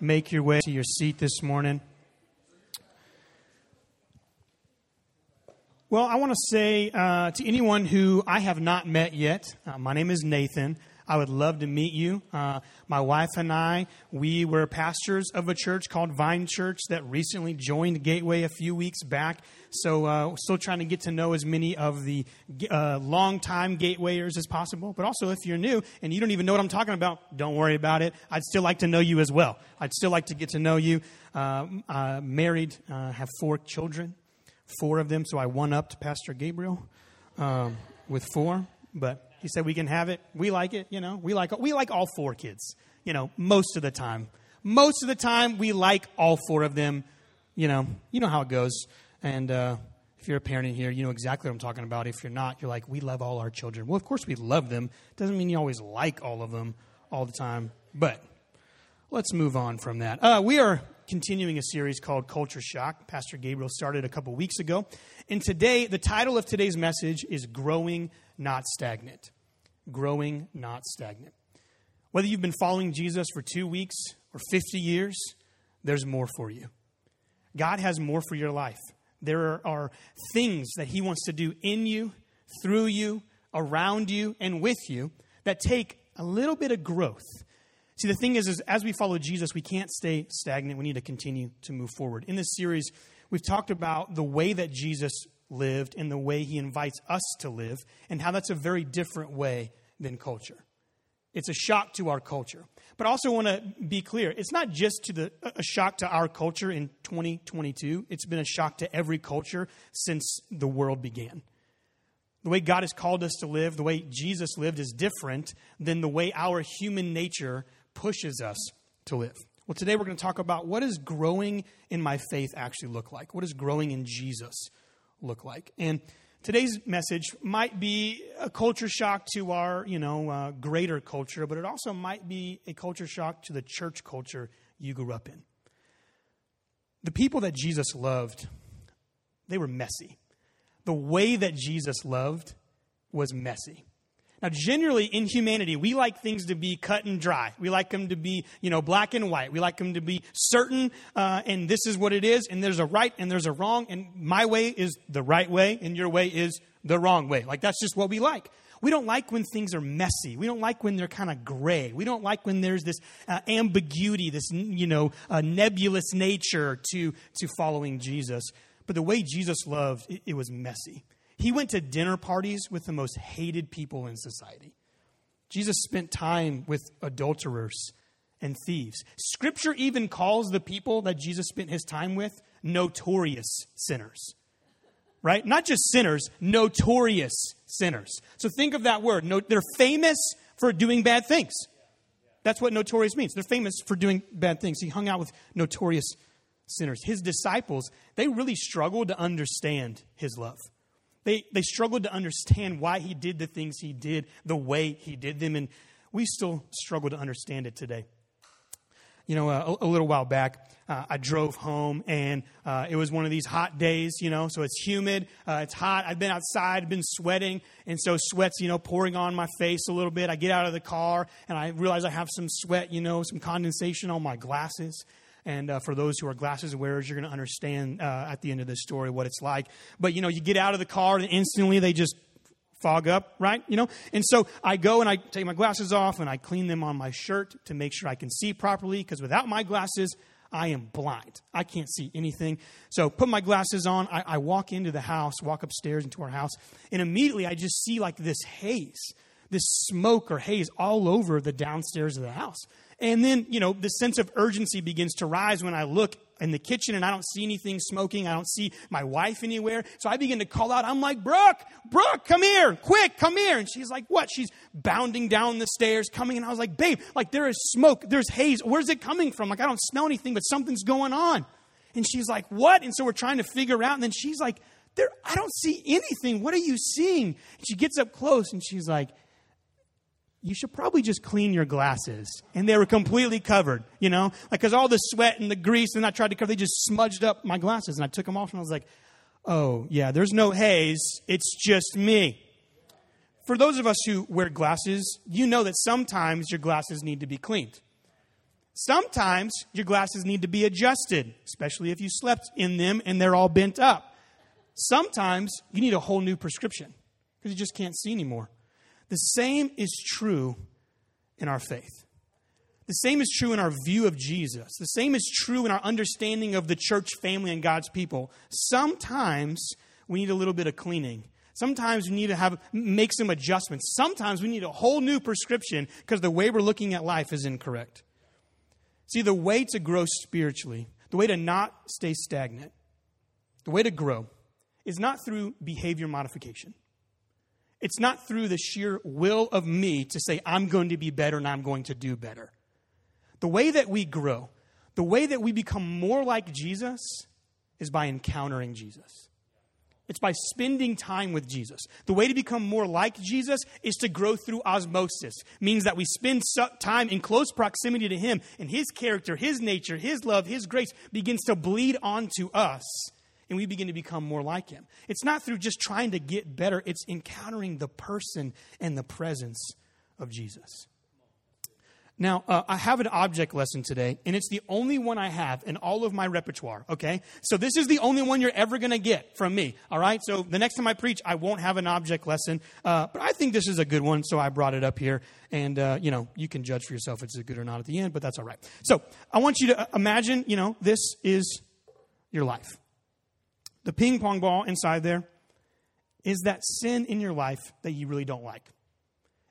make your way to your seat this morning. Well, I want to say uh, to anyone who I have not met yet, uh, my name is Nathan. I would love to meet you. Uh, my wife and I, we were pastors of a church called Vine Church that recently joined Gateway a few weeks back. So, uh, still trying to get to know as many of the uh, longtime Gatewayers as possible. But also, if you're new and you don't even know what I'm talking about, don't worry about it. I'd still like to know you as well. I'd still like to get to know you. Uh, married, have four children, four of them. So I one upped Pastor Gabriel um, with four. But he said we can have it. We like it, you know. We like we like all four kids, you know, most of the time. Most of the time we like all four of them, you know. You know how it goes. And uh, if you're a parent in here, you know exactly what I'm talking about. If you're not, you're like, we love all our children. Well, of course we love them. Doesn't mean you always like all of them all the time. But let's move on from that. Uh, we are continuing a series called Culture Shock. Pastor Gabriel started a couple weeks ago. And today, the title of today's message is Growing not stagnant. Growing, not stagnant. Whether you've been following Jesus for two weeks or 50 years, there's more for you. God has more for your life. There are things that He wants to do in you, through you, around you, and with you that take a little bit of growth. See, the thing is, is as we follow Jesus, we can't stay stagnant. We need to continue to move forward. In this series, we've talked about the way that Jesus lived and the way he invites us to live, and how that's a very different way than culture. It's a shock to our culture. But I also want to be clear it's not just to the, a shock to our culture in 2022, it's been a shock to every culture since the world began. The way God has called us to live, the way Jesus lived, is different than the way our human nature pushes us to live. Well, today we're going to talk about what does growing in my faith actually look like? What does growing in Jesus look like? And today's message might be a culture shock to our, you know, uh, greater culture, but it also might be a culture shock to the church culture you grew up in. The people that Jesus loved, they were messy. The way that Jesus loved was messy. Now, generally in humanity, we like things to be cut and dry. We like them to be, you know, black and white. We like them to be certain, uh, and this is what it is, and there's a right and there's a wrong, and my way is the right way, and your way is the wrong way. Like, that's just what we like. We don't like when things are messy. We don't like when they're kind of gray. We don't like when there's this uh, ambiguity, this, you know, uh, nebulous nature to, to following Jesus. But the way Jesus loved, it, it was messy. He went to dinner parties with the most hated people in society. Jesus spent time with adulterers and thieves. Scripture even calls the people that Jesus spent his time with notorious sinners. Right? Not just sinners, notorious sinners. So think of that word. No, they're famous for doing bad things. That's what notorious means. They're famous for doing bad things. He hung out with notorious sinners. His disciples, they really struggled to understand his love. They, they struggled to understand why he did the things he did the way he did them, and we still struggle to understand it today. You know, uh, a, a, little while back, uh, I drove home, and uh, it was one of these hot days, you know, so it's humid, uh, it's hot. I've been outside, been sweating, and so sweat's, you know, pouring on my face a little bit. I get out of the car, and I realize I have some sweat, you know, some condensation on my glasses. And uh, for those who are glasses wearers, you're going to understand uh, at the end of this story what it's like. But, you know, you get out of the car and instantly they just fog up, right? You know? And so I go and I take my glasses off and I clean them on my shirt to make sure I can see properly because without my glasses, I am blind. I can't see anything. So put my glasses on. I, I walk into the house, walk upstairs into our house, and immediately I just see like this haze, this smoke or haze all over the downstairs of the house. And then, you know, the sense of urgency begins to rise when I look in the kitchen and I don't see anything smoking. I don't see my wife anywhere. So I begin to call out. I'm like, Brooke, Brooke, come here, quick, come here. And she's like, what? She's bounding down the stairs, coming. And I was like, babe, like there is smoke, there's haze. Where's it coming from? Like I don't smell anything, but something's going on. And she's like, what? And so we're trying to figure out. And then she's like, there, I don't see anything. What are you seeing? And she gets up close and she's like, you should probably just clean your glasses. And they were completely covered, you know? Like, because all the sweat and the grease, and I tried to cover, they just smudged up my glasses. And I took them off, and I was like, oh, yeah, there's no haze. It's just me. For those of us who wear glasses, you know that sometimes your glasses need to be cleaned. Sometimes your glasses need to be adjusted, especially if you slept in them and they're all bent up. Sometimes you need a whole new prescription because you just can't see anymore. The same is true in our faith. The same is true in our view of Jesus. The same is true in our understanding of the church family and God's people. Sometimes we need a little bit of cleaning. Sometimes we need to have make some adjustments. Sometimes we need a whole new prescription because the way we're looking at life is incorrect. See, the way to grow spiritually, the way to not stay stagnant, the way to grow is not through behavior modification. It's not through the sheer will of me to say, I'm going to be better and I'm going to do better. The way that we grow, the way that we become more like Jesus is by encountering Jesus. It's by spending time with Jesus. The way to become more like Jesus is to grow through osmosis. Means that we spend time in close proximity to him and his character, his nature, his love, his grace begins to bleed onto us and we begin to become more like him. It's not through just trying to get better, it's encountering the person and the presence of Jesus. Now, uh, I have an object lesson today, and it's the only one I have in all of my repertoire, okay? So this is the only one you're ever to get from me, all right? So the next time I preach, I won't have an object lesson, uh, but I think this is a good one, so I brought it up here. And, uh, you know, you can judge for yourself if it's good or not at the end, but that's all right. So I want you to uh, imagine, you know, this is your life. The ping pong ball inside there is that sin in your life that you really don't like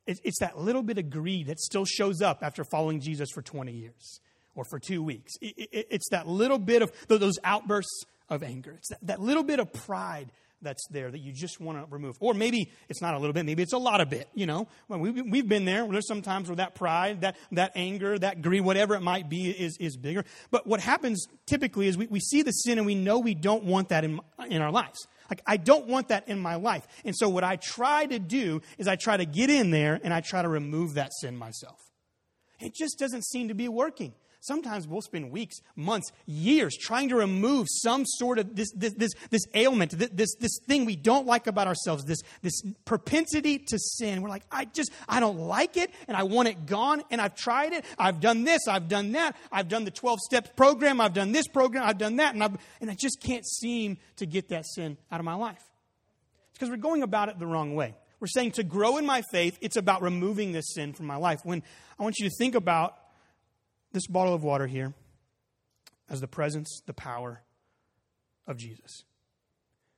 it's that little bit of greed that still shows up after following Jesus for 20 years or for two weeks. It's that little bit of those outbursts of anger. It's that, that little bit of pride that's there that you just want to remove. Or maybe it's not a little bit, maybe it's a lot of bit, you know. We've been there. There's sometimes where that pride, that, that anger, that greed, whatever it might be, is, is bigger. But what happens typically is we, we see the sin and we know we don't want that in, in our lives. Like, I don't want that in my life. And so, what I try to do is I try to get in there and I try to remove that sin myself. It just doesn't seem to be working. Sometimes we'll spend weeks, months, years trying to remove some sort of this, this, this, this ailment, this, this thing we don't like about ourselves, this, this propensity to sin. We're like, I just, I don't like it and I want it gone and I've tried it. I've done this, I've done that. I've done the 12 step program, I've done this program, I've done that. And, I've, and I just can't seem to get that sin out of my life. It's because we're going about it the wrong way. We're saying to grow in my faith, it's about removing this sin from my life. When I want you to think about this bottle of water here as the presence, the power of Jesus.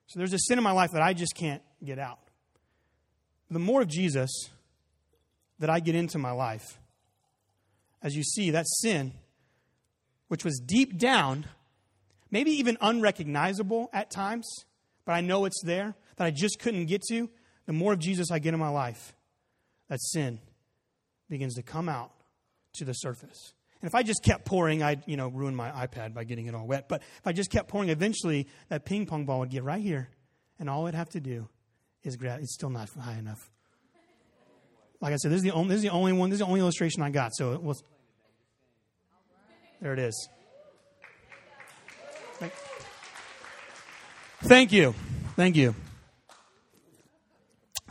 So there's a sin in my life that I just can't get out. The more of Jesus that I get into my life, as you see, that sin, which was deep down, maybe even unrecognizable at times, but I know it's there, that I just couldn't get to, the more of Jesus I get in my life, that sin begins to come out to the surface. And if I just kept pouring, I'd, you know, ruin my iPad by getting it all wet. But if I just kept pouring, eventually that ping pong ball would get right here. And all I'd have to do is grab, it's still not high enough. Like I said, this is the only, this is the only one, this is the only illustration I got. So it was, there it is. Thank you. Thank you.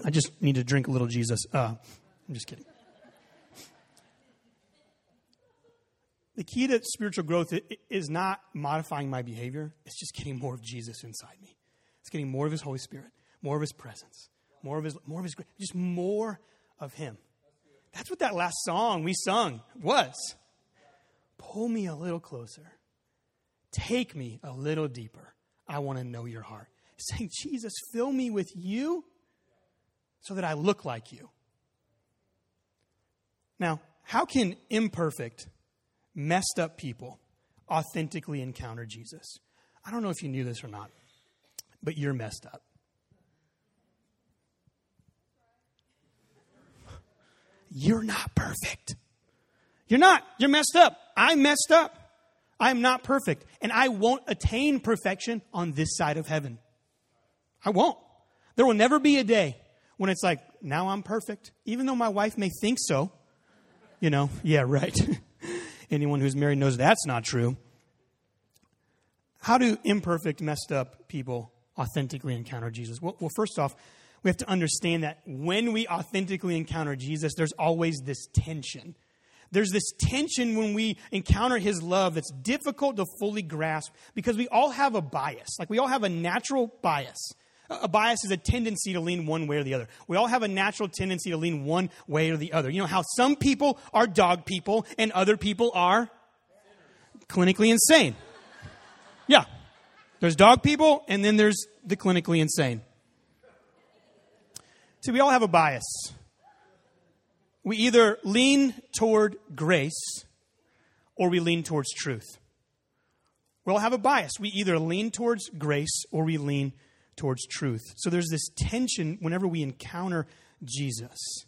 I just need to drink a little Jesus. Uh, I'm just kidding. The key to spiritual growth is not modifying my behavior, it's just getting more of Jesus inside me. It's getting more of His Holy Spirit, more of His presence, more of His, more of His grace, just more of Him. That's what that last song we sung was. Pull me a little closer. Take me a little deeper. I want to know your heart. Saying, Jesus, fill me with you so that I look like you. Now, how can imperfect messed up people authentically encounter Jesus. I don't know if you knew this or not, but you're messed up. You're not perfect. You're not. You're messed up. I'm messed up. I'm not perfect. And I won't attain perfection on this side of heaven. I won't. There will never be a day when it's like, now I'm perfect, even though my wife may think so. You know, yeah, right. Anyone who's married knows that's not true. How do imperfect, messed up people authentically encounter Jesus? Well, well, first off, we have to understand that when we authentically encounter Jesus, there's always this tension. There's this tension when we encounter His love that's difficult to fully grasp because we all have a bias. Like we all have a natural bias. A bias is a tendency to lean one way or the other. We all have a natural tendency to lean one way or the other. You know how some people are dog people and other people are clinically insane. Yeah. There's dog people and then there's the clinically insane. See, we all have a bias we either lean toward grace or we lean towards truth. We all have a bias. We either lean towards grace or we lean towards truth. So there's this tension whenever we encounter Jesus.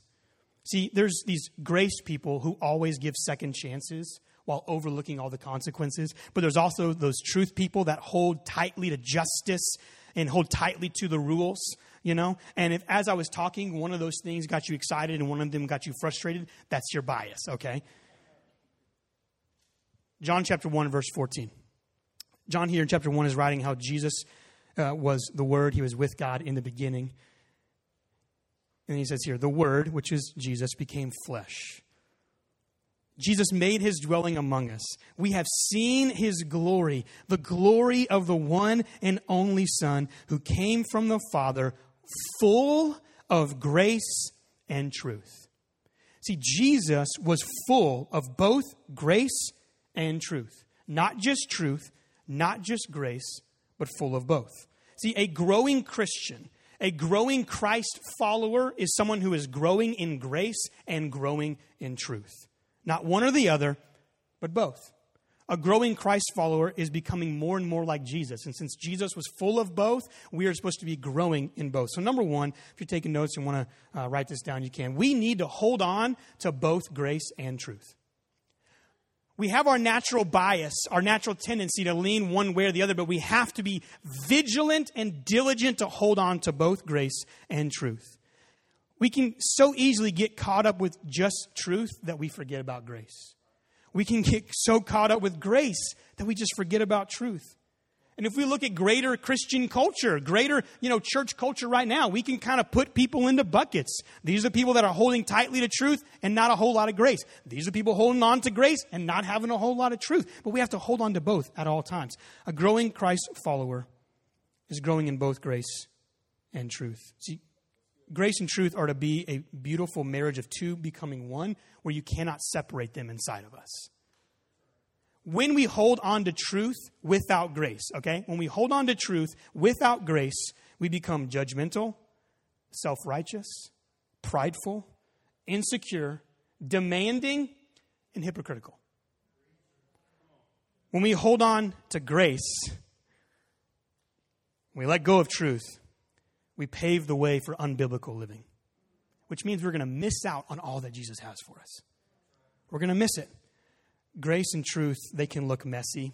See, there's these grace people who always give second chances while overlooking all the consequences. But there's also those truth people that hold tightly to justice and hold tightly to the rules you know? And if as I was talking, one of those things got you excited and one of them got you frustrated, that's your bias, okay? John chapter 1, verse 14. John here in chapter 1 is writing how Jesus uh, was the Word, he was with God in the beginning. And he says here, the Word, which is Jesus, became flesh. Jesus made his dwelling among us. We have seen his glory, the glory of the one and only Son who came from the Father, full of grace and truth. See, Jesus was full of both grace and truth. Not just truth, not just grace, but full of both. See, a growing Christian, a growing Christ follower is someone who is growing in grace and growing in truth. Not one or the other, but both a growing Christ follower is becoming more and more like Jesus. And since Jesus was full of both, we are supposed to be growing in both. So, number one, if you're taking notes and want to uh, write this down, you can. We need to hold on to both grace and truth. We have our natural bias, our natural tendency to lean one way or the other, but we have to be vigilant and diligent to hold on to both grace and truth. We can so easily get caught up with just truth that we forget about grace we can get so caught up with grace that we just forget about truth. And if we look at greater Christian culture, greater, you know, church culture right now, we can kind of put people into buckets. These are people that are holding tightly to truth and not a whole lot of grace. These are people holding on to grace and not having a whole lot of truth. But we have to hold on to both at all times. A growing Christ follower is growing in both grace and truth. See, grace and truth are to be a beautiful marriage of two becoming one where you cannot separate them inside of us. When we hold on to truth without grace, okay? When we hold on to truth without grace, we become judgmental, self righteous, prideful, insecure, demanding, and hypocritical. When we hold on to grace, we let go of truth, we pave the way for unbiblical living which means we're going to miss out on all that Jesus has for us. We're going to miss it. Grace and truth, they can look messy.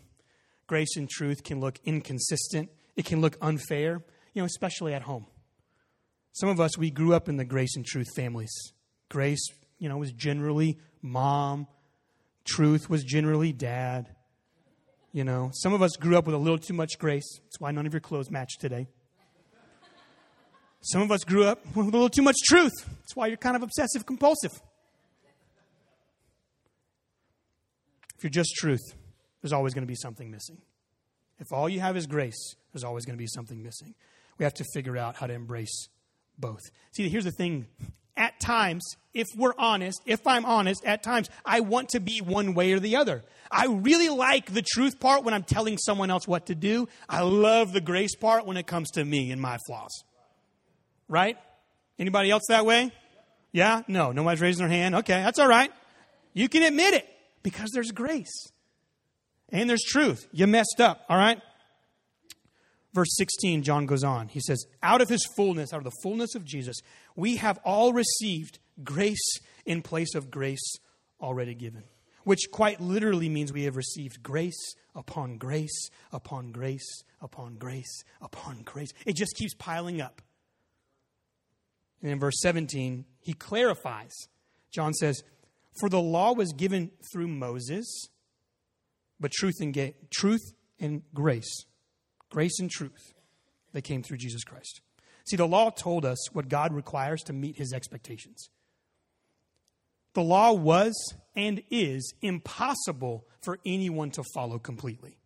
Grace and truth can look inconsistent. It can look unfair, you know, especially at home. Some of us, we grew up in the grace and truth families. Grace, you know, was generally mom, truth was generally dad. You know, some of us grew up with a little too much grace. That's why none of your clothes match today. Some of us grew up with a little too much truth. That's why you're kind of obsessive compulsive. If you're just truth, there's always going to be something missing. If all you have is grace, there's always going to be something missing. We have to figure out how to embrace both. See, here's the thing. At times, if we're honest, if I'm honest, at times I want to be one way or the other. I really like the truth part when I'm telling someone else what to do. I love the grace part when it comes to me and my flaws. Right? Anybody else that way? Yeah? No. Nobody's raising their hand. Okay, that's all right. You can admit it because there's grace and there's truth. You messed up, all right? Verse 16, John goes on. He says, Out of his fullness, out of the fullness of Jesus, we have all received grace in place of grace already given. Which quite literally means we have received grace upon grace upon grace upon grace upon grace. It just keeps piling up. And in verse 17, he clarifies. John says, For the law was given through Moses, but truth and, ga- truth and grace, grace and truth, they came through Jesus Christ. See, the law told us what God requires to meet his expectations. The law was and is impossible for anyone to follow completely.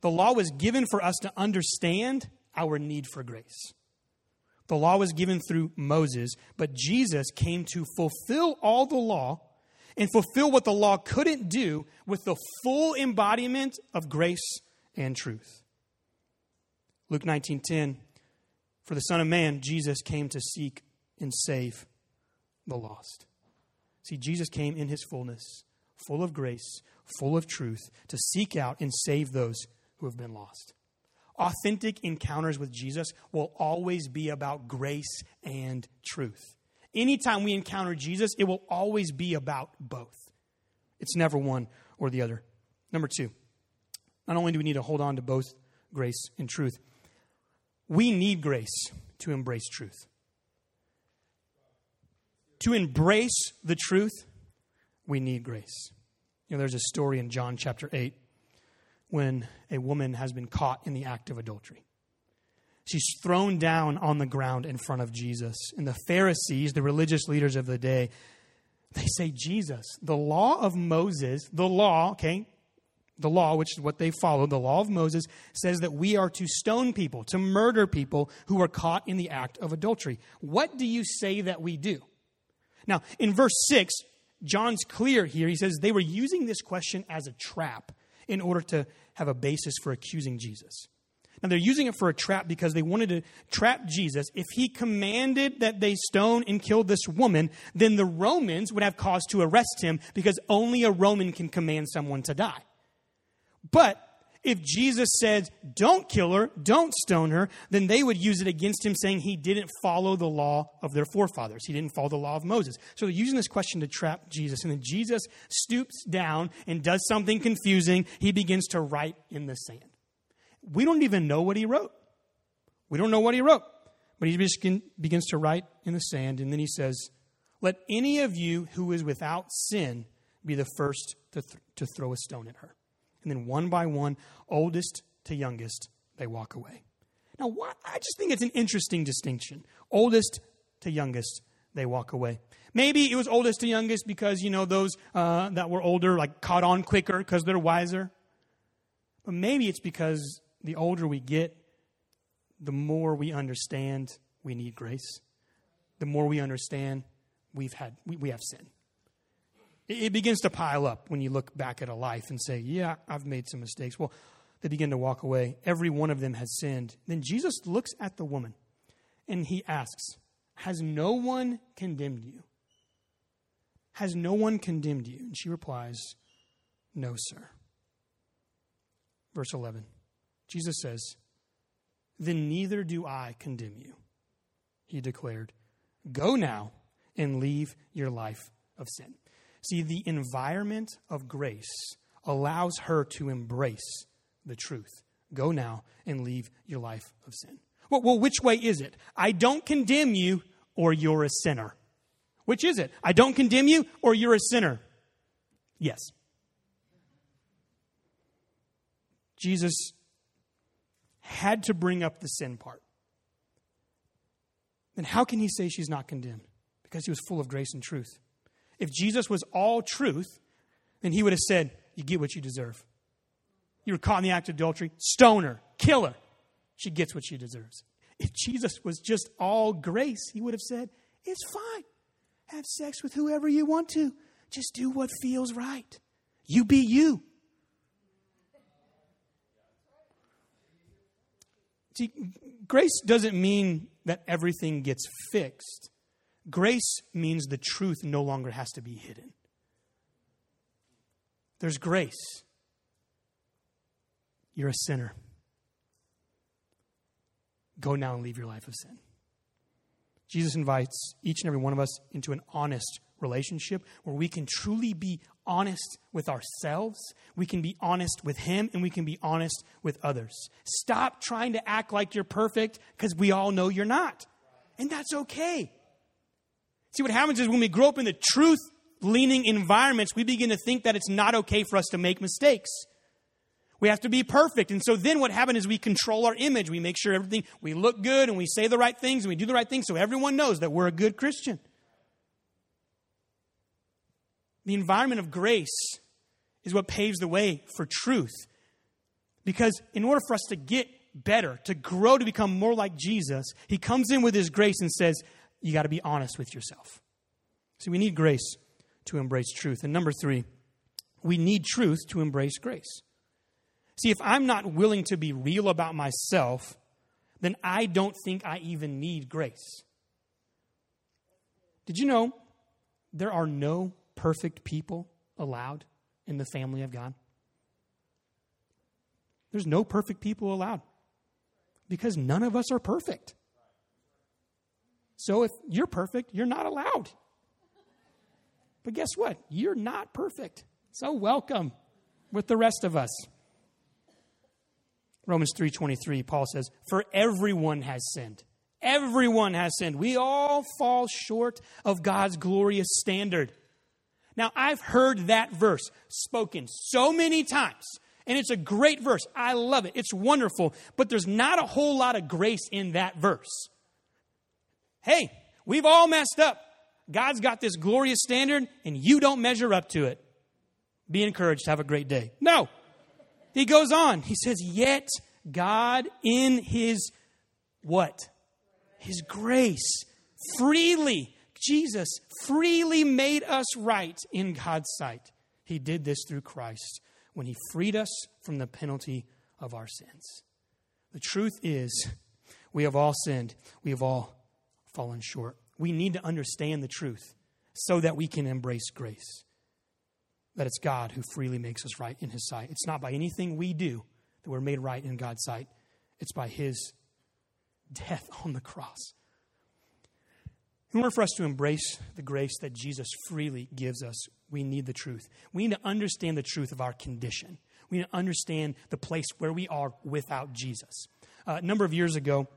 The law was given for us to understand our need for grace. The law was given through Moses, but Jesus came to fulfill all the law and fulfill what the law couldn't do with the full embodiment of grace and truth. Luke 19:10 For the son of man Jesus came to seek and save the lost. See Jesus came in his fullness, full of grace, full of truth to seek out and save those who have been lost. Authentic encounters with Jesus will always be about grace and truth. Anytime we encounter Jesus, it will always be about both. It's never one or the other. Number two, not only do we need to hold on to both grace and truth, we need grace to embrace truth. To embrace the truth, we need grace. You know, there's a story in John chapter 8 when a woman has been caught in the act of adultery. She's thrown down on the ground in front of Jesus. And the Pharisees, the religious leaders of the day, they say, Jesus, the law of Moses, the law, okay, the law, which is what they follow, the law of Moses, says that we are to stone people, to murder people who are caught in the act of adultery. What do you say that we do? Now, in verse 6, John's clear here. He says they were using this question as a trap in order to have a basis for accusing Jesus. Now, they're using it for a trap because they wanted to trap Jesus. If he commanded that they stone and kill this woman, then the Romans would have cause to arrest him because only a Roman can command someone to die. But if Jesus said, don't kill her, don't stone her, then they would use it against him, saying he didn't follow the law of their forefathers. He didn't follow the law of Moses. So they're using this question to trap Jesus. And then Jesus stoops down and does something confusing. He begins to write in the sand. We don't even know what he wrote. We don't know what he wrote. But he begins to write in the sand, and then he says, Let any of you who is without sin be the first to, th- to throw a stone at her. And then one by one, oldest to youngest, they walk away. Now, I just think it's an interesting distinction. Oldest to youngest, they walk away. Maybe it was oldest to youngest because, you know, those uh, that were older, like, caught on quicker because they're wiser. But maybe it's because the older we get, the more we understand we need grace. The more we understand we've had, we, we have sin. It begins to pile up when you look back at a life and say, Yeah, I've made some mistakes. Well, they begin to walk away. Every one of them has sinned. Then Jesus looks at the woman and he asks, Has no one condemned you? Has no one condemned you? And she replies, No, sir. Verse 11 Jesus says, Then neither do I condemn you. He declared, Go now and leave your life of sin. See, the environment of grace allows her to embrace the truth. Go now and leave your life of sin. Well, well, which way is it? I don't condemn you or you're a sinner. Which is it? I don't condemn you or you're a sinner. Yes. Jesus had to bring up the sin part. Then how can he say she's not condemned? Because he was full of grace and truth. If Jesus was all truth, then he would have said, You get what you deserve. You were caught in the act of adultery, stone her, kill her. She gets what she deserves. If Jesus was just all grace, he would have said, It's fine. Have sex with whoever you want to. Just do what feels right. You be you. See, grace doesn't mean that everything gets fixed. Grace means the truth no longer has to be hidden. There's grace. You're a sinner. Go now and leave your life of sin. Jesus invites each and every one of us into an honest relationship where we can truly be honest with ourselves, we can be honest with Him, and we can be honest with others. Stop trying to act like you're perfect because we all know you're not. And that's okay. See, what happens is when we grow up in the truth leaning environments, we begin to think that it's not okay for us to make mistakes. We have to be perfect. And so then what happens is we control our image. We make sure everything, we look good and we say the right things and we do the right things so everyone knows that we're a good Christian. The environment of grace is what paves the way for truth. Because in order for us to get better, to grow to become more like Jesus, he comes in with his grace and says, You got to be honest with yourself. See, we need grace to embrace truth. And number three, we need truth to embrace grace. See, if I'm not willing to be real about myself, then I don't think I even need grace. Did you know there are no perfect people allowed in the family of God? There's no perfect people allowed because none of us are perfect. So if you're perfect, you're not allowed. But guess what? You're not perfect. So welcome with the rest of us. Romans 3:23 Paul says, "For everyone has sinned. Everyone has sinned. We all fall short of God's glorious standard." Now, I've heard that verse spoken so many times, and it's a great verse. I love it. It's wonderful, but there's not a whole lot of grace in that verse. Hey, we've all messed up. God's got this glorious standard, and you don't measure up to it. Be encouraged. Have a great day. No. He goes on. He says, Yet God in his what? His grace freely, Jesus freely made us right in God's sight. He did this through Christ when he freed us from the penalty of our sins. The truth is, we have all sinned. We have all fallen short. We need to understand the truth so that we can embrace grace that it's God who freely makes us right in His sight. It's not by anything we do that we're made right in God's sight, it's by His death on the cross. In order for us to embrace the grace that Jesus freely gives us, we need the truth. We need to understand the truth of our condition. We need to understand the place where we are without Jesus. Uh, a number of years ago,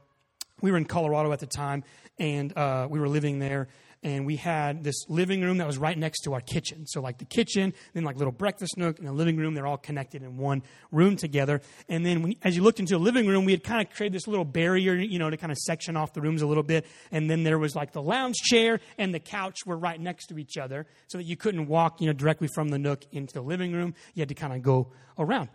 we were in Colorado at the time, and uh, we were living there and we had this living room that was right next to our kitchen. So, like the kitchen, then like little breakfast nook, and the living room, they're all connected in one room together. And then, when, as you looked into the living room, we had kind of created this little barrier, you know, to kind of section off the rooms a little bit. And then there was like the lounge chair and the couch were right next to each other, so that you couldn't walk, you know, directly from the nook into the living room. You had to kind of go around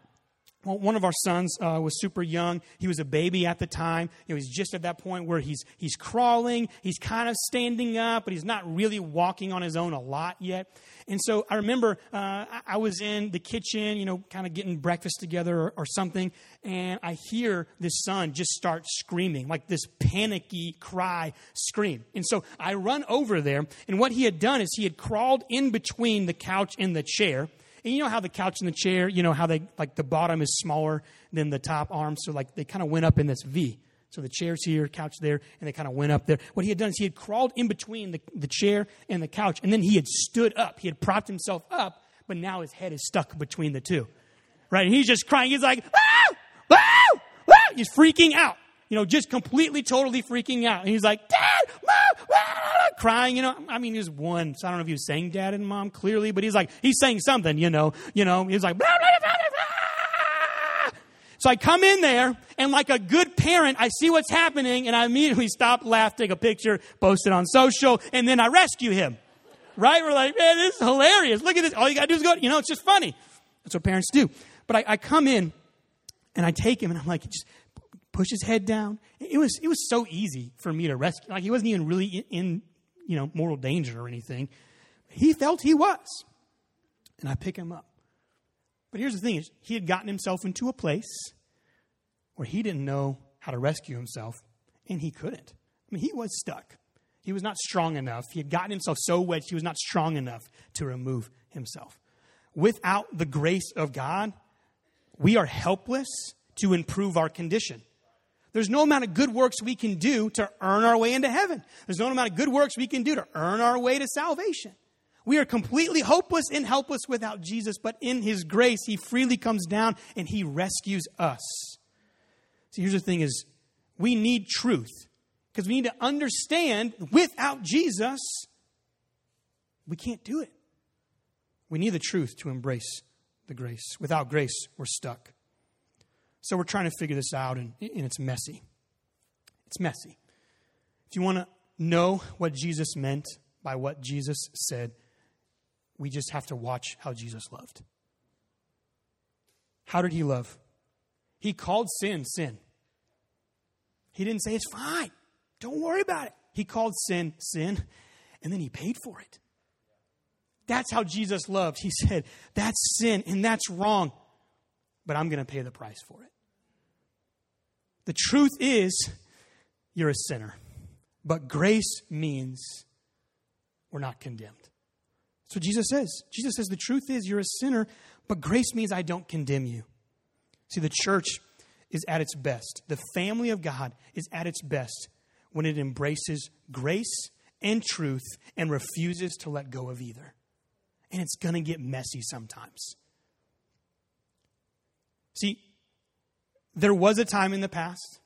one of our sons uh, was super young. He was a baby at the time. Know, he's just at that point where he's he's crawling. He's kind of standing up, but he's not really walking on his own a lot yet. And so I remember uh, I was in the kitchen, you know, kind of getting breakfast together or, or something, and I hear this son just start screaming, like this panicky cry scream. And so I run over there, and what he had done is he had crawled in between the couch and the chair and you know how the couch and the chair, you know how they like the bottom is smaller than the top arm, so like they kind of went up in this V. So the chair's here, couch there, and they kind of went up there. What he had done is he had crawled in between the, the chair and the couch, and then he had stood up. He had propped himself up, but now his head is stuck between the two. Right? And he's just crying. He's like, ah! Ah! Ah! He's freaking out. You know, just completely, totally freaking out. And he's like, Dad, Mom, ah! crying. You know, I mean, he was one, so I don't know if he was saying Dad and Mom clearly, but he's like, he's saying something. You know, you know, he's like, blah, blah, blah, blah. So I come in there, and like a good parent, I see what's happening, and I immediately stop, laugh, take a picture, post it on social, and then I rescue him. Right? We're like, man, this is hilarious. Look at this. All you got to do is go. You know, it's just funny. That's what parents do. But I, I come in, and I take him, and I'm like, just push his head down. It was, it was so easy for me to rescue. Like, he wasn't even really in, you know, mortal danger or anything. He felt he was. And I pick him up. But here's the thing is he had gotten himself into a place where he didn't know how to rescue himself, and he couldn't. I mean, he was stuck. He was not strong enough. He had gotten himself so wedged, he was not strong enough to remove himself. Without the grace of God, we are helpless to improve our condition. There's no amount of good works we can do to earn our way into heaven. There's no amount of good works we can do to earn our way to salvation. We are completely hopeless and helpless without Jesus, but in His grace, He freely comes down and He rescues us. See, here's the thing is we need truth because we need to understand without Jesus, we can't do it. We need the truth to embrace the grace. Without grace, we're stuck. So we're trying to figure this out, and, and it's messy. It's messy. If you want to know what Jesus meant by what Jesus said, We just have to watch how Jesus loved. How did he love? He called sin sin. He didn't say it's fine. Don't worry about it. He called sin sin, and then he paid for it. That's how Jesus loved. He said, That's sin and that's wrong, but I'm going to pay the price for it. The truth is, you're a sinner, but grace means we're not condemned. That's what Jesus says. Jesus says, The truth is, you're a sinner, but grace means I don't condemn you. See, the church is at its best. The family of God is at its best when it embraces grace and truth and refuses to let go of either. And it's going to get messy sometimes. See, there was a time in the past,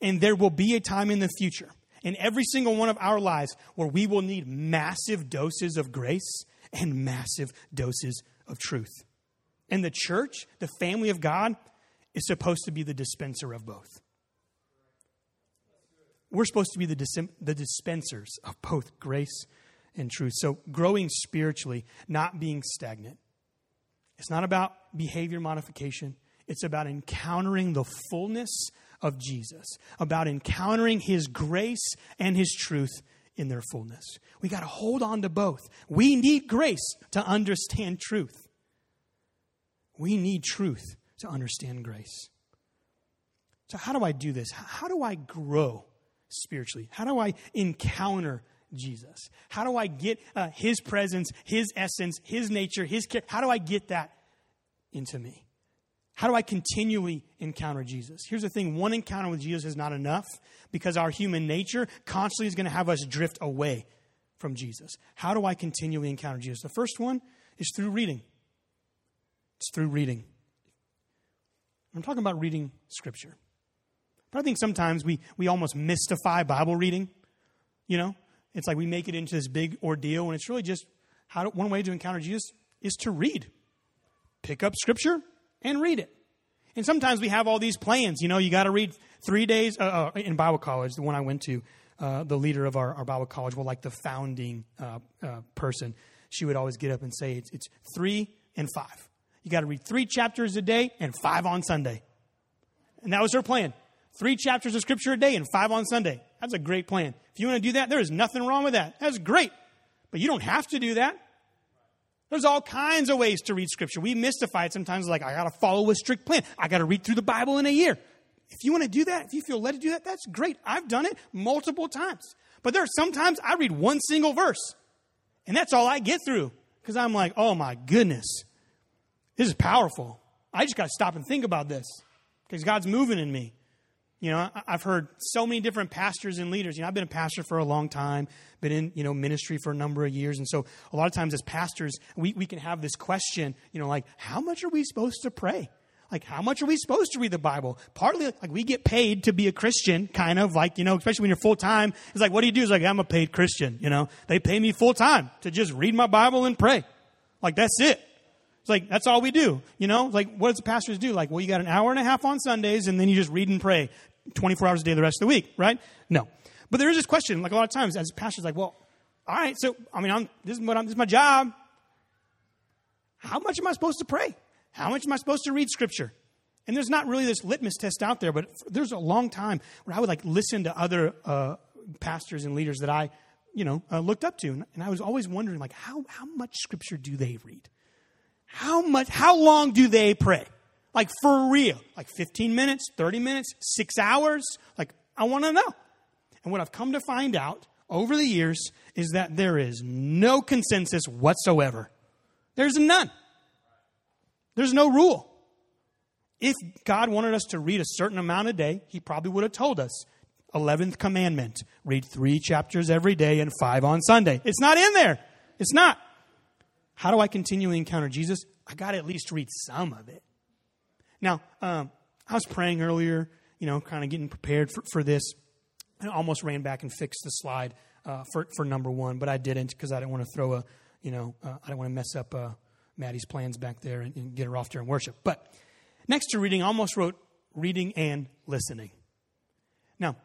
and there will be a time in the future, in every single one of our lives, where we will need massive doses of grace and massive doses of truth. And the church, the family of God, is supposed to be the dispenser of both. We're supposed to be the, dis- the dispensers of both grace and truth. So, growing spiritually, not being stagnant. It's not about behavior modification, it's about encountering the fullness of Jesus, about encountering his grace and his truth in their fullness. We got to hold on to both. We need grace to understand truth. We need truth to understand grace. So, how do I do this? How do I grow spiritually? How do I encounter Jesus? How do I get uh, His presence, His essence, His nature, His care? How do I get that into me? How do I continually encounter Jesus? Here's the thing one encounter with Jesus is not enough because our human nature constantly is going to have us drift away from Jesus. How do I continually encounter Jesus? The first one is through reading. It's through reading. I'm talking about reading Scripture. But I think sometimes we, we almost mystify Bible reading. You know, it's like we make it into this big ordeal, and it's really just how to, one way to encounter Jesus is to read. Pick up Scripture and read it. And sometimes we have all these plans. You know, you got to read three days uh, uh, in Bible college, the one I went to. Uh, the leader of our, our, Bible college, well, like the founding uh, uh person, she would always get up and say, it's, it's three and five. You got to read three chapters a day and five on Sunday. And that was her plan. Three chapters of scripture a day and five on Sunday. That's a great plan. If you want to do that, there is nothing wrong with that. That's great. But you don't have to do that. There's all kinds of ways to read scripture. We mystify it sometimes like, I got to follow a strict plan. I got to read through the Bible in a year. If you want to do that, if you feel led to do that, that's great. I've done it multiple times. But there are sometimes I read one single verse, and that's all I get through because I'm like, oh my goodness, this is powerful. I just got to stop and think about this because God's moving in me. You know, I've heard so many different pastors and leaders. You know, I've been a pastor for a long time, been in, you know, ministry for a number of years. And so a lot of times as pastors, we, we can have this question, you know, like, how much are we supposed to pray? Like, how much are we supposed to read the Bible? Partly, like, we get paid to be a Christian, kind of like, you know, especially when you're full time. It's like, what do you do? It's like, I'm a paid Christian, you know? They pay me full time to just read my Bible and pray. Like, that's it. It's like, that's all we do. You know, like, what does the pastors do? Like, well, you got an hour and a half on Sundays, and then you just read and pray 24 hours a day the rest of the week, right? No. But there is this question, like a lot of times, as pastors, like, well, all right, so, I mean, I'm, this, is what I'm, this is my job. How much am I supposed to pray? How much am I supposed to read scripture? And there's not really this litmus test out there, but there's a long time where I would like listen to other uh, pastors and leaders that I, you know, uh, looked up to, and I was always wondering, like, how how much scripture do they read? How much, how long do they pray? Like for real? Like 15 minutes, 30 minutes, six hours? Like, I want to know. And what I've come to find out over the years is that there is no consensus whatsoever. There's none. There's no rule. If God wanted us to read a certain amount a day, He probably would have told us 11th commandment read three chapters every day and five on Sunday. It's not in there. It's not. How do I continually encounter Jesus? I got to at least read some of it. Now, um, I was praying earlier, you know, kind of getting prepared for, for this. I almost ran back and fixed the slide uh, for, for number one, but I didn't because I didn't want to throw a, you know, uh, I didn't want to mess up uh, Maddie's plans back there and, and get her off during worship. But next to reading, I almost wrote reading and listening. Now,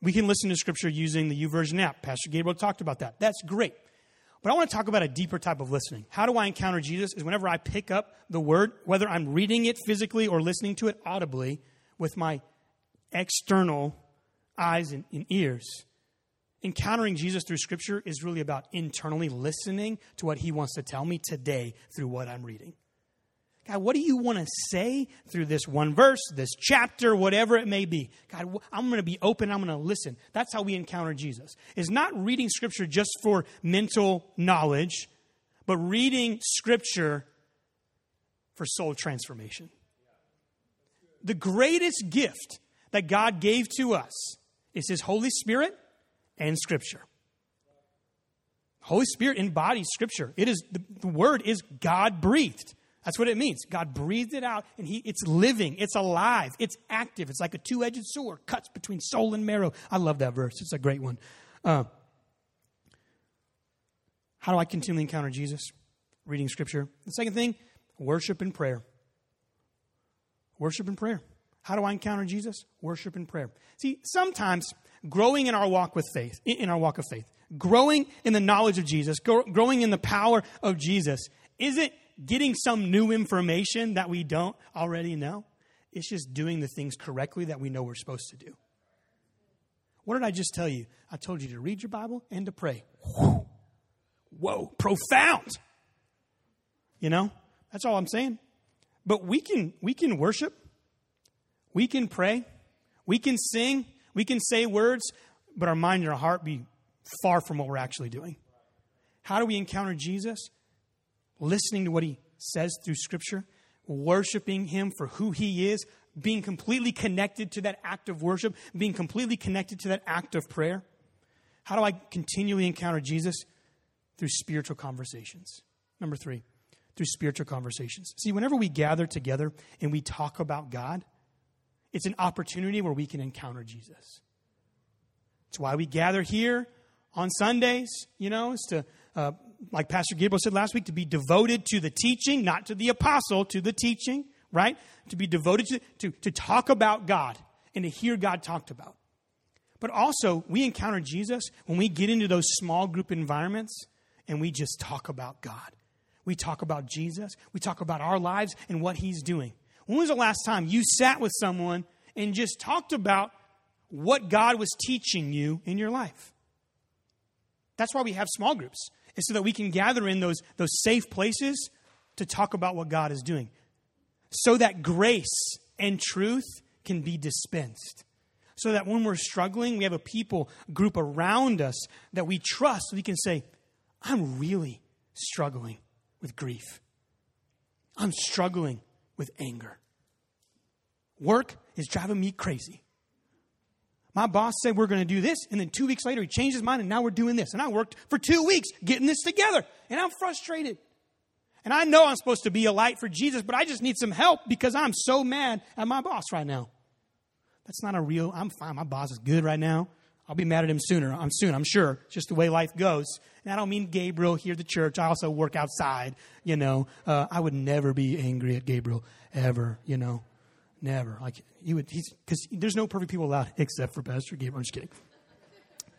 we can listen to Scripture using the YouVersion app. Pastor Gabriel talked about that. That's great. But I want to talk about a deeper type of listening. How do I encounter Jesus? Is whenever I pick up the word, whether I'm reading it physically or listening to it audibly with my external eyes and, and ears. Encountering Jesus through Scripture is really about internally listening to what He wants to tell me today through what I'm reading. God, what do you want to say through this one verse, this chapter, whatever it may be? God, I'm going to be open. I'm going to listen. That's how we encounter Jesus. Is not reading scripture just for mental knowledge, but reading scripture for soul transformation. The greatest gift that God gave to us is His Holy Spirit and scripture. Holy Spirit embodies scripture. It is the, the word is God breathed. That's what it means. God breathed it out, and he, it's living, it's alive, it's active. It's like a two edged sword, cuts between soul and marrow. I love that verse. It's a great one. Uh, how do I continually encounter Jesus? Reading scripture. The second thing, worship and prayer. Worship and prayer. How do I encounter Jesus? Worship and prayer. See, sometimes growing in our walk with faith, in our walk of faith, growing in the knowledge of Jesus, growing in the power of Jesus, isn't getting some new information that we don't already know. It's just doing the things correctly that we know we're supposed to do. What did I just tell you? I told you to read your Bible and to pray. Whoa, profound. You know, that's all I'm saying. But we can we can worship, we can pray, we can sing, we can say words, but our mind and our heart be far from what we're actually doing. How do we encounter Jesus? Listening to what he says through Scripture, worshiping him for who he is, being completely connected to that act of worship, being completely connected to that act of prayer. How do I continually encounter Jesus? Through spiritual conversations. Number three, through spiritual conversations. See, whenever we gather together and we talk about God, it's an opportunity where we can encounter Jesus. It's why we gather here on Sundays, you know, is to uh, like Pastor Gabriel said last week, to be devoted to the teaching, not to the apostle, to the teaching, right? To be devoted to, to, to talk about God and to hear God talked about. But also, we encounter Jesus when we get into those small group environments and we just talk about God. We talk about Jesus. We talk about our lives and what He's doing. When was the last time you sat with someone and just talked about what God was teaching you in your life? That's why we have small groups is so that we can gather in those, those safe places to talk about what God is doing. So that grace and truth can be dispensed. So that when we're struggling, we have a people group around us that we trust. We can say, I'm really struggling with grief. I'm struggling with anger. Work is driving me crazy. My boss said we're going to do this, and then two weeks later he changed his mind, and now we're doing this. And I worked for two weeks getting this together, and I'm frustrated. And I know I'm supposed to be a light for Jesus, but I just need some help because I'm so mad at my boss right now. That's not a real, I'm fine. My boss is good right now. I'll be mad at him sooner. I'm soon, I'm sure. It's just the way life goes. And I don't mean Gabriel here at the church. I also work outside, you know. Uh, I would never be angry at Gabriel, ever, you know. Never. Like he would. He's because there's no perfect people allowed except for Pastor Gabriel. I'm just kidding.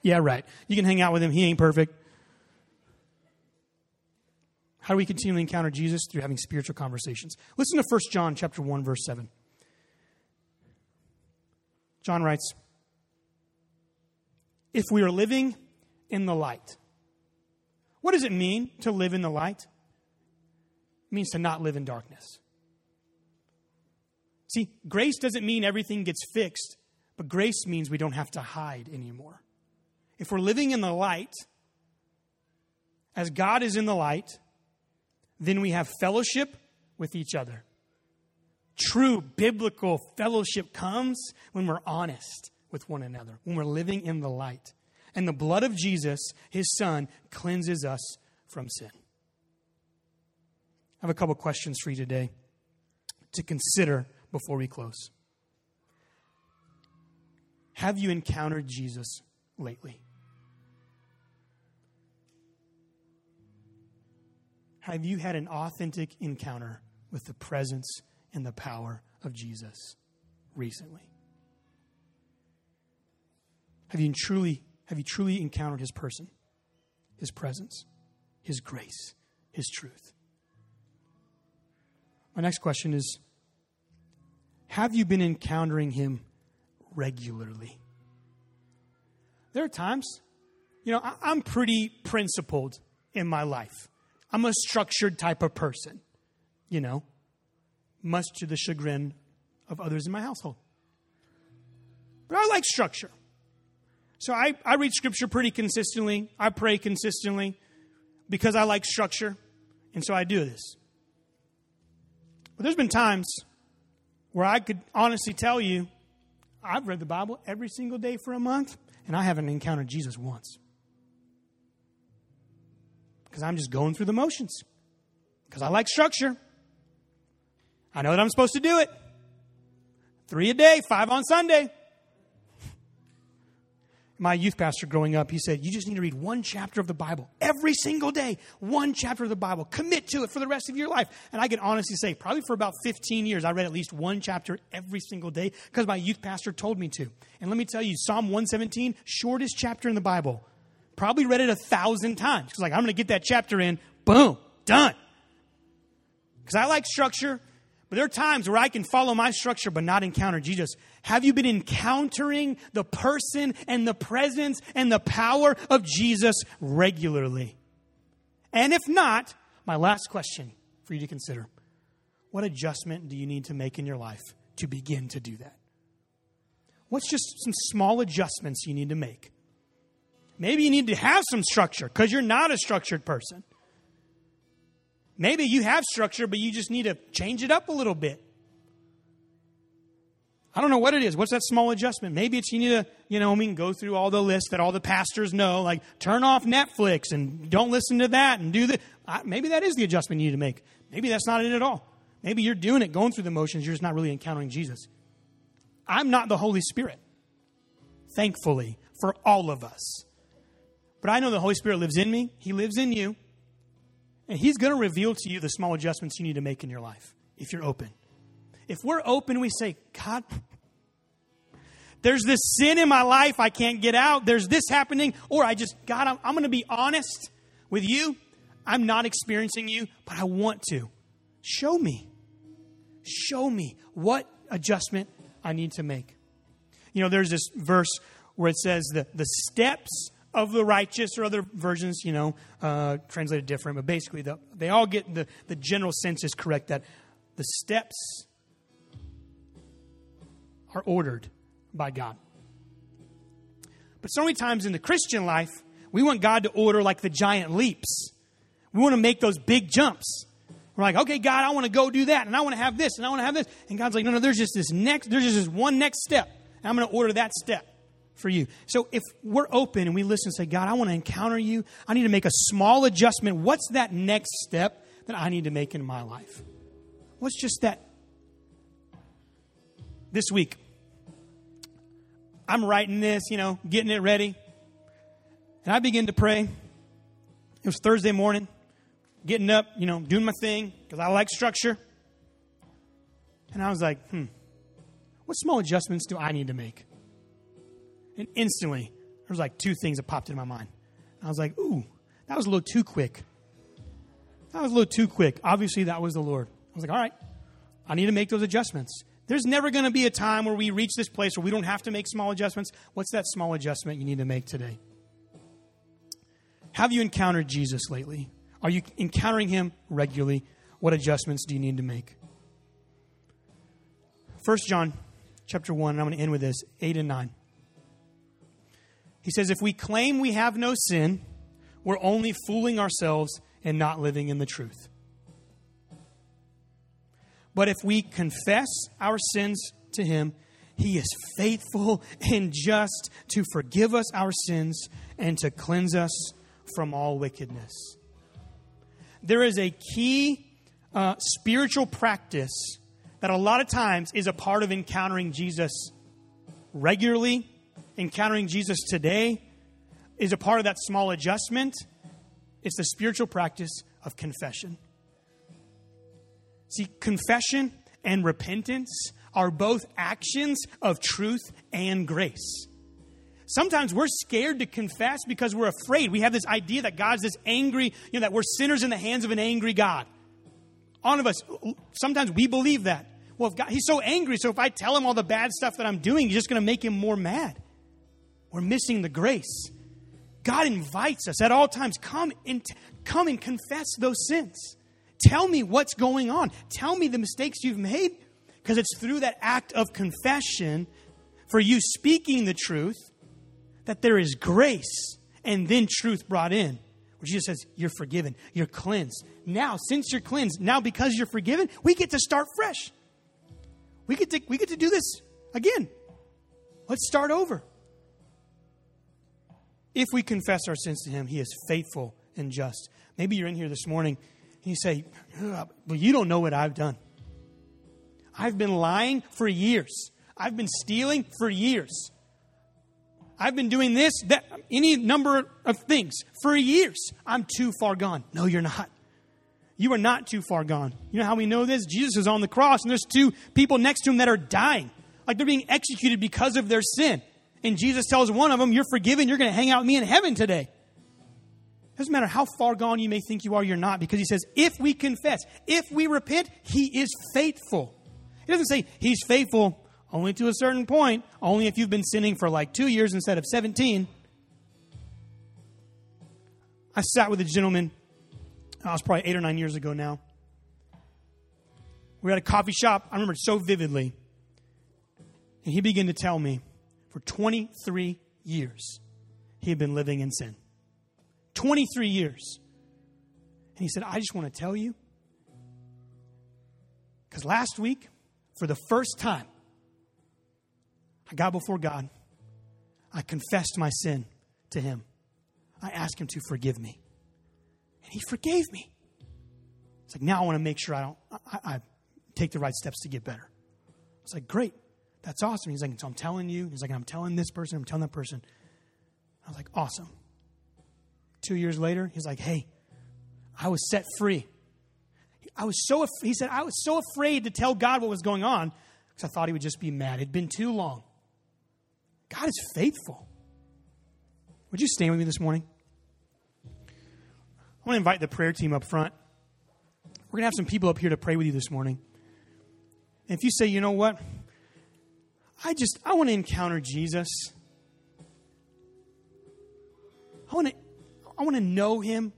Yeah, right. You can hang out with him. He ain't perfect. How do we continually encounter Jesus? Through having spiritual conversations. Listen to 1 John chapter 1, verse 7. John writes, If we are living in the light, what does it mean to live in the light? It means to not live in darkness. See, grace doesn't mean everything gets fixed, but grace means we don't have to hide anymore. If we're living in the light, as God is in the light, then we have fellowship with each other. True biblical fellowship comes when we're honest with one another, when we're living in the light. And the blood of Jesus, his son, cleanses us from sin. I have a couple questions for you today to consider before we close. Have you encountered Jesus lately? Have you had an authentic encounter with the presence and the power of Jesus recently? Have you truly have you truly encountered his person, his presence? His grace, His truth. My next question is Have you been encountering Him regularly? There are times, you know, I'm pretty principled in my life. I'm a structured type of person, you know, much to the chagrin of others in my household. But I like structure. So I, I read scripture pretty consistently. I pray consistently because I like structure. And so I do this. But there's been times where I could honestly tell you, I've read the Bible every single day for a month, and I haven't encountered Jesus once. Because I'm just going through the motions. Because I like structure. I know that I'm supposed to do it. Three a day, five on Sunday my youth pastor growing up, he said, You just need to read one chapter of the Bible every single day. One chapter of the Bible. Commit to it for the rest of your life. And I can honestly say, probably for about 15 years, I read at least one chapter every single day because my youth pastor told me to. And let me tell you, Psalm 117, shortest chapter in the Bible. Probably read it a thousand times. Because, like, I'm going to get that chapter in, boom, done. Because I like structure. But there are times where I can follow my structure but not encounter Jesus. Have you been encountering the person and the presence and the power of Jesus regularly? And if not, my last question for you to consider what adjustment do you need to make in your life to begin to do that? What's just some small adjustments you need to make? Maybe you need to have some structure because you're not a structured person. Maybe you have structure, but you just need to change it up a little bit. I don't know what it is. What's that small adjustment? Maybe it's you need to, you know, I mean, go through all the lists that all the pastors know, like turn off Netflix and don't listen to that and do that. Maybe that is the adjustment you need to make. Maybe that's not it at all. Maybe you're doing it, going through the motions, you're just not really encountering Jesus. I'm not the Holy Spirit, thankfully, for all of us. But I know the Holy Spirit lives in me, He lives in you. And He's going to reveal to you the small adjustments you need to make in your life if you're open. If we're open, we say, God, there's this sin in my life I can't get out. There's this happening. Or I just, God, I'm, I'm going to be honest with you. I'm not experiencing you, but I want to. Show me. Show me what adjustment I need to make. You know, there's this verse where it says that the steps of the righteous, or other versions, you know, uh, translated different, but basically the, they all get the, the general sense is correct that the steps are ordered by God. But so many times in the Christian life, we want God to order like the giant leaps. We want to make those big jumps. We're like, okay, God, I want to go do that, and I want to have this, and I want to have this. And God's like, no, no, there's just this next, there's just this one next step, and I'm going to order that step for you. So if we're open and we listen and say, God, I want to encounter you, I need to make a small adjustment. What's that next step that I need to make in my life? What's just that? This week, I'm writing this, you know, getting it ready. And I begin to pray. It was Thursday morning, getting up, you know, doing my thing because I like structure. And I was like, hmm, what small adjustments do I need to make? And instantly, there was like two things that popped into my mind. I was like, ooh, that was a little too quick. That was a little too quick. Obviously, that was the Lord. I was like, all right, I need to make those adjustments. There's never going to be a time where we reach this place where we don't have to make small adjustments. What's that small adjustment you need to make today? Have you encountered Jesus lately? Are you encountering him regularly? What adjustments do you need to make? 1 John chapter 1, and I'm going to end with this 8 and 9. He says, If we claim we have no sin, we're only fooling ourselves and not living in the truth. But if we confess our sins to Him, He is faithful and just to forgive us our sins and to cleanse us from all wickedness. There is a key uh, spiritual practice that a lot of times is a part of encountering Jesus regularly encountering Jesus today is a part of that small adjustment. It's the spiritual practice of confession. See, confession and repentance are both actions of truth and grace. Sometimes we're scared to confess because we're afraid. We have this idea that God's this angry, you know, that we're sinners in the hands of an angry God. All of us, sometimes we believe that. Well, God, he's so angry, so if I tell him all the bad stuff that I'm doing, he's just going to make him more mad. We're missing the grace. God invites us at all times come and come and confess those sins. Tell me what's going on. Tell me the mistakes you've made because it's through that act of confession for you speaking the truth that there is grace and then truth brought in. Where Jesus says, You're forgiven, you're cleansed. Now, since you're cleansed, now because you're forgiven, we get to start fresh. We get to, we get to do this again. Let's start over. If we confess our sins to Him, He is faithful and just. Maybe you're in here this morning you say, Well, you don't know what I've done. I've been lying for years. I've been stealing for years. I've been doing this, that, any number of things for years. I'm too far gone. No, you're not. You are not too far gone. You know how we know this? Jesus is on the cross, and there's two people next to him that are dying. Like they're being executed because of their sin. And Jesus tells one of them, You're forgiven. You're going to hang out with me in heaven today. Doesn't matter how far gone you may think you are, you're not, because he says, If we confess, if we repent, he is faithful. He doesn't say he's faithful only to a certain point, only if you've been sinning for like two years instead of 17. I sat with a gentleman, I was probably eight or nine years ago now. We were at a coffee shop. I remember it so vividly. And he began to tell me for 23 years he had been living in sin. 23 years. And he said, I just want to tell you, because last week, for the first time, I got before God. I confessed my sin to Him. I asked Him to forgive me. And He forgave me. It's like, now I want to make sure I don't, I, I take the right steps to get better. It's like, great. That's awesome. He's like, so I'm telling you. He's like, I'm telling this person, I'm telling that person. I was like, awesome. Two years later, he's like, hey, I was set free. I was so, he said, I was so afraid to tell God what was going on because I thought he would just be mad. It'd been too long. God is faithful. Would you stand with me this morning? I want to invite the prayer team up front. We're going to have some people up here to pray with you this morning. And if you say, you know what? I just, I want to encounter Jesus. I want to, I want to know him.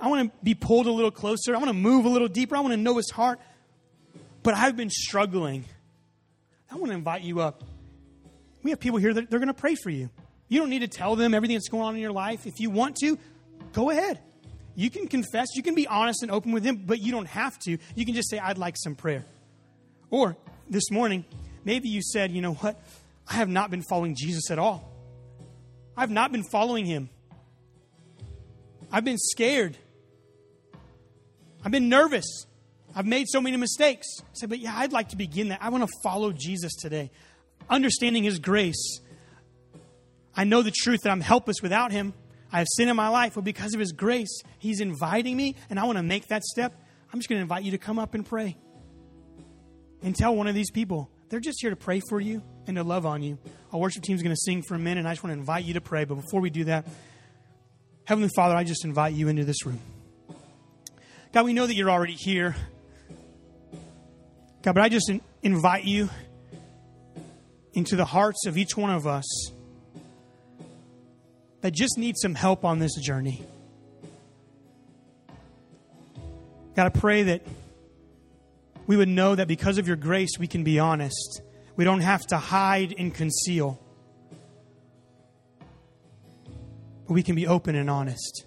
I want to be pulled a little closer. I want to move a little deeper. I want to know his heart. But I've been struggling. I want to invite you up we have people here that they're going to pray for you. You don't need to tell them everything that's going on in your life. If you want to, go ahead. You can confess, you can be honest and open with them, but you don't have to. You can just say, I'd like some prayer. Or this morning, maybe you said, you know what? I have not been following Jesus at all. I've not been following him. I've been scared. I've been nervous. I've made so many mistakes. I said, but yeah, I'd like to begin that. I want to follow Jesus today understanding His grace, I know the truth that I'm helpless without Him. I have sin in my life, but because of His grace, He's inviting me, and I want to make that step. I'm just going to invite you to come up and pray. And tell one of these people, they're just here to pray for you and to love on you. Our worship team's going to sing for a minute, and I just want to invite you to pray. But before we do that, Heavenly Father, I just invite you into this room. God, we know that you're already here. God, but I just invite you into the hearts of each one of us that just need some help on this journey. God, I pray that we would know that because of your grace, we can be honest. We don't have to hide and conceal, but we can be open and honest.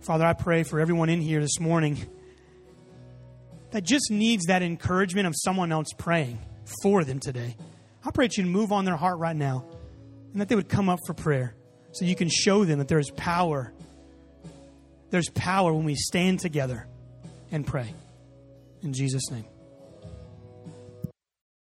Father, I pray for everyone in here this morning that just needs that encouragement of someone else praying for them today. I pray that you'd move on their heart right now and that they would come up for prayer so you can show them that there is power. There's power when we stand together and pray. In Jesus' name.